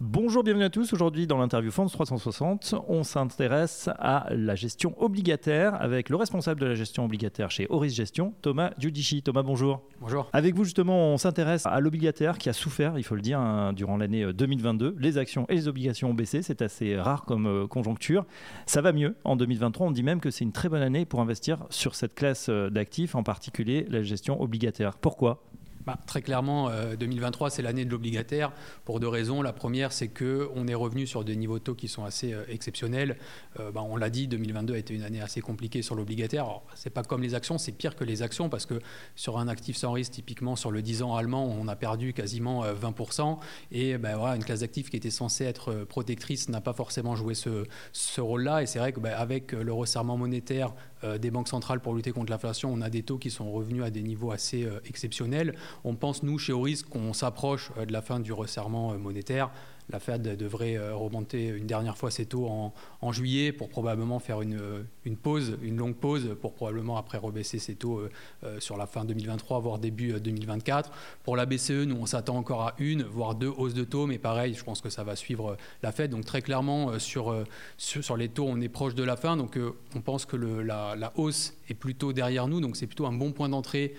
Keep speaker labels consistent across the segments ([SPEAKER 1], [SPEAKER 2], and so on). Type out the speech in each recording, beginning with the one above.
[SPEAKER 1] Bonjour, bienvenue à tous. Aujourd'hui, dans l'interview Fonds 360, on s'intéresse à la gestion obligataire avec le responsable de la gestion obligataire chez Horis Gestion, Thomas Giudici. Thomas, bonjour.
[SPEAKER 2] Bonjour.
[SPEAKER 1] Avec vous, justement, on s'intéresse à l'obligataire qui a souffert, il faut le dire, hein, durant l'année 2022. Les actions et les obligations ont baissé. C'est assez rare comme euh, conjoncture. Ça va mieux en 2023. On dit même que c'est une très bonne année pour investir sur cette classe euh, d'actifs, en particulier la gestion obligataire. Pourquoi?
[SPEAKER 2] Bah, très clairement, 2023, euh, c'est l'année de l'obligataire pour deux raisons. La première, c'est qu'on est revenu sur des niveaux de taux qui sont assez euh, exceptionnels. Euh, bah, on l'a dit, 2022 a été une année assez compliquée sur l'obligataire. Ce n'est pas comme les actions, c'est pire que les actions parce que sur un actif sans risque, typiquement sur le 10 ans allemand, on a perdu quasiment 20%. Et bah, voilà, une classe d'actifs qui était censée être protectrice n'a pas forcément joué ce, ce rôle-là. Et c'est vrai qu'avec le resserrement monétaire des banques centrales pour lutter contre l'inflation, on a des taux qui sont revenus à des niveaux assez exceptionnels. On pense, nous, chez Oris, qu'on s'approche euh, de la fin du resserrement euh, monétaire. La Fed devrait euh, remonter une dernière fois ses taux en, juillet pour probablement faire une, une, pause, une longue pause, pour probablement après rebaisser ses taux sur la fin 2023, voire début 2024. Pour la BCE, nous, on s'attend encore à une, voire deux hausses de taux, mais pareil, je pense que ça va suivre la Fed. Donc très clairement, sur, sur, les taux, on est proche de la fin. Donc on pense que la, hausse est plutôt derrière nous. Donc c'est plutôt un bon point d'entrée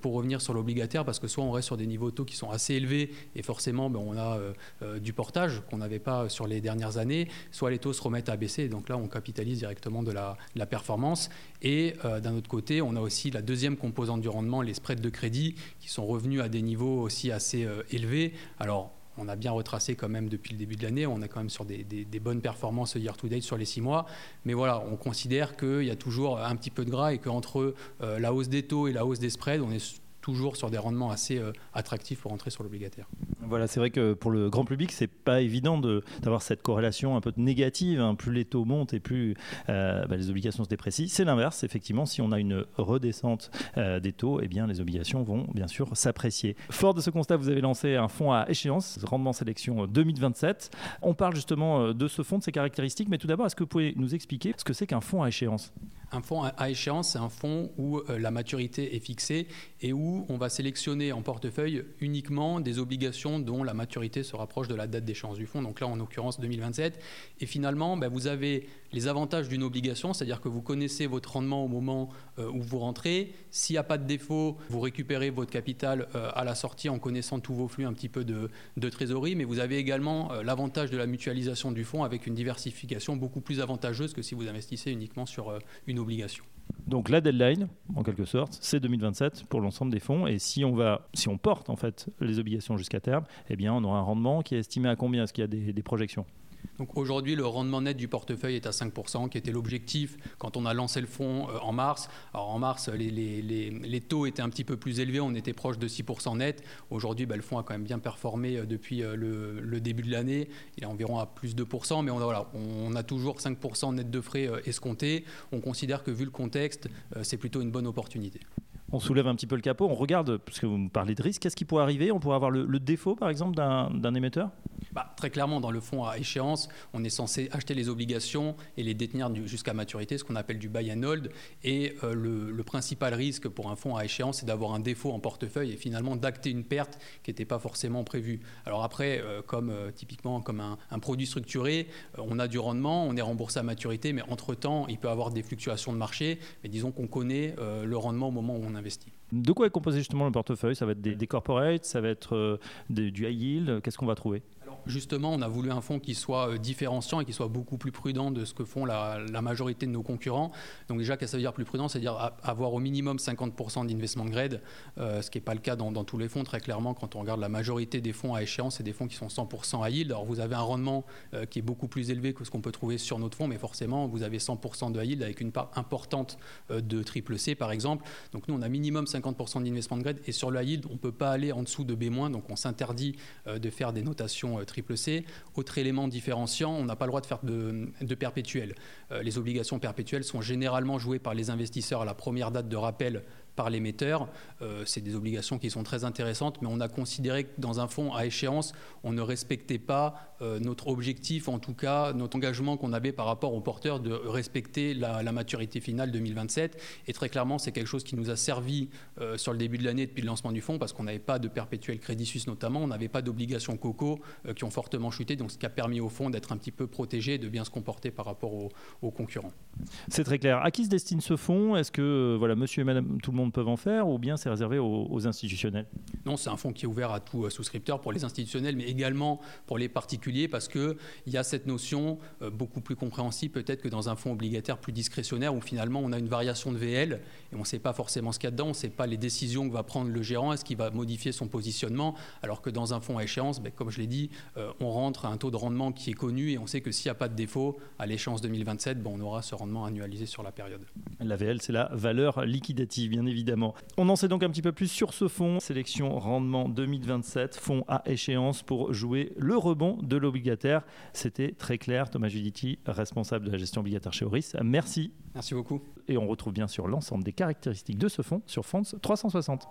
[SPEAKER 2] pour revenir sur l'obligataire, parce que soit on reste sur des niveaux de taux qui sont assez élevés, et forcément, ben, on a du portage qu'on n'avait pas sur les dernières années, soit les taux se remettent à baisser, donc là on capitalise directement de la, performance. Et euh, d'un autre côté, on a aussi la deuxième composante du rendement, les spreads de crédit, qui sont revenus à des niveaux aussi assez euh, élevés. Alors on a bien retracé quand même depuis le début de l'année. On est quand même sur des, bonnes performances year-to-date sur les six mois. Mais voilà, on considère qu'il y a toujours un petit peu de gras et qu'entre euh, la hausse des taux et la hausse des spreads, on est toujours sur des rendements assez attractifs pour entrer sur l'obligataire.
[SPEAKER 1] Voilà, c'est vrai que pour le grand public, c'est pas évident d'avoir cette corrélation un peu négative. Hein. Plus les taux montent et plus euh, bah, les obligations se déprécient. C'est l'inverse, effectivement. Si on a une redescente euh, des taux, eh bien les obligations vont bien sûr s'apprécier. Fort de ce constat, vous avez lancé un fonds à échéance, rendement sélection 2027. On parle justement euh, de ce fonds, de ses caractéristiques, mais tout d'abord, est-ce que vous pouvez nous expliquer ce que c'est qu'un fonds à échéance?
[SPEAKER 2] Un fonds à échéance, c'est un fonds où la maturité est fixée et où on va sélectionner en portefeuille uniquement des obligations dont la maturité se rapproche de la date d'échéance du fonds, donc là en l'occurrence 2027. Et finalement, ben, vous avez les avantages d'une obligation, c'est-à-dire que vous connaissez votre rendement au moment euh, où vous rentrez. S'il n'y a pas de défaut, vous récupérez votre capital euh, à la sortie en connaissant tous vos flux un petit peu de, trésorerie, mais vous avez également euh, l'avantage de la mutualisation du fonds avec une diversification beaucoup plus avantageuse que si vous investissez uniquement sur une obligation.
[SPEAKER 1] Donc la deadline, en quelque sorte, c'est 2027 pour l'ensemble des fonds. Et si on va, si on porte en fait les obligations jusqu'à terme, eh bien on aura un rendement qui est estimé à combien? Est-ce qu'il y a des projections?
[SPEAKER 2] Donc aujourd'hui, le rendement net du portefeuille est à 5%, qui était l'objectif quand on a lancé le fonds euh, en mars. Alors en mars, les, taux étaient un petit peu plus élevés, on était proche de 6% net. Aujourd'hui, bah, le fonds a quand même bien performé euh, depuis euh, le, début de l'année. Il est environ à plus de 2%, mais on a, on a toujours 5% net de frais escomptés. On considère que vu le contexte, c'est plutôt une bonne opportunité
[SPEAKER 1] on soulève un petit peu le capot, on regarde, parce que vous me parlez de risque, qu'est-ce qui pourrait arriver On pourrait avoir le défaut, par exemple, d'un émetteur
[SPEAKER 2] bah, très clairement, dans le fonds à échéance, on est censé acheter les obligations et les détenir jusqu'à maturité, ce qu'on appelle du buy and hold. Et euh, le, principal risque pour un fonds à échéance, c'est d'avoir un défaut en portefeuille et finalement d'acter une perte qui n'était pas forcément prévue. Alors après, euh, comme euh, typiquement comme un, produit structuré, on a du rendement, on est remboursé à maturité, mais entre-temps, il peut avoir des fluctuations de marché. Mais disons qu'on connaît le rendement au moment où on investit.
[SPEAKER 1] De quoi est composé justement le portefeuille? Ça va être des, des corporates, ça va être du high yield? Qu'est-ce qu'on va trouver?
[SPEAKER 2] Justement, on a voulu un fonds qui soit euh, différenciant et qui soit beaucoup plus prudent de ce que font la, majorité de nos concurrents. Donc déjà, qu'est-ce que ça veut dire plus prudent? C'est-à-dire avoir au minimum 50% d'investment grade, euh, ce qui n'est pas le cas dans, tous les fonds. Très clairement, quand on regarde la majorité des fonds à échéance, c'est des fonds qui sont 100% à yield. Alors vous avez un rendement euh, qui est beaucoup plus élevé que ce qu'on peut trouver sur notre fonds, mais forcément, vous avez 100% de yield avec une part importante de triple C, par exemple. Donc nous, on a minimum 50% d'investment grade et sur le yield, on ne peut pas aller en dessous de B-, donc on s'interdit de faire des notations triple Autre élément différenciant, on n'a pas le droit de faire de, de perpétuel. Euh, les obligations perpétuelles sont généralement jouées par les investisseurs à la première date de rappel par l'émetteur. c'est des obligations qui sont très intéressantes, mais on a considéré que dans un fonds à échéance, on ne respectait pas notre objectif, en tout cas notre engagement qu'on avait par rapport aux porteurs de respecter la, maturité finale 2027. Et très clairement, c'est quelque chose qui nous a servi sur le début de l'année depuis le lancement du fonds, parce qu'on n'avait pas de perpétuel crédit suisse notamment, on n'avait pas d'obligations COCO qui ont fortement chuté, donc ce qui a permis au fond d'être un petit peu protégé et de bien se comporter par rapport aux, concurrents.
[SPEAKER 1] C'est très clair. À qui se destine ce fonds? Est-ce que euh, voilà, monsieur et madame tout le monde peuvent en faire ou bien c'est réservé aux, institutionnels?
[SPEAKER 2] Non, c'est un fonds qui est ouvert à tout euh, souscripteur pour les institutionnels, mais également pour les particuliers parce qu'il y a cette notion euh, beaucoup plus compréhensible peut-être que dans un fonds obligataire plus discrétionnaire où finalement on a une variation de VL et on ne sait pas forcément ce qu'il y a dedans, on ne sait pas les décisions que va prendre le gérant, est-ce qu'il va modifier son positionnement, alors que dans un fonds à échéance, ben, comme je l'ai dit, on rentre à un taux de rendement qui est connu et on sait que s'il n'y a pas de défaut, à l'échéance 2027, bon, on aura ce rendement annualisé sur la période.
[SPEAKER 1] La VL, c'est la valeur liquidative, bien évidemment. On en sait donc un petit peu plus sur ce fonds. Sélection rendement 2027, fonds à échéance pour jouer le rebond de l'obligataire. C'était très clair. Thomas Giudici, responsable de la gestion obligataire chez Horis. Merci.
[SPEAKER 2] Merci beaucoup.
[SPEAKER 1] Et on retrouve bien sûr l'ensemble des caractéristiques de ce fonds sur Fonds 360.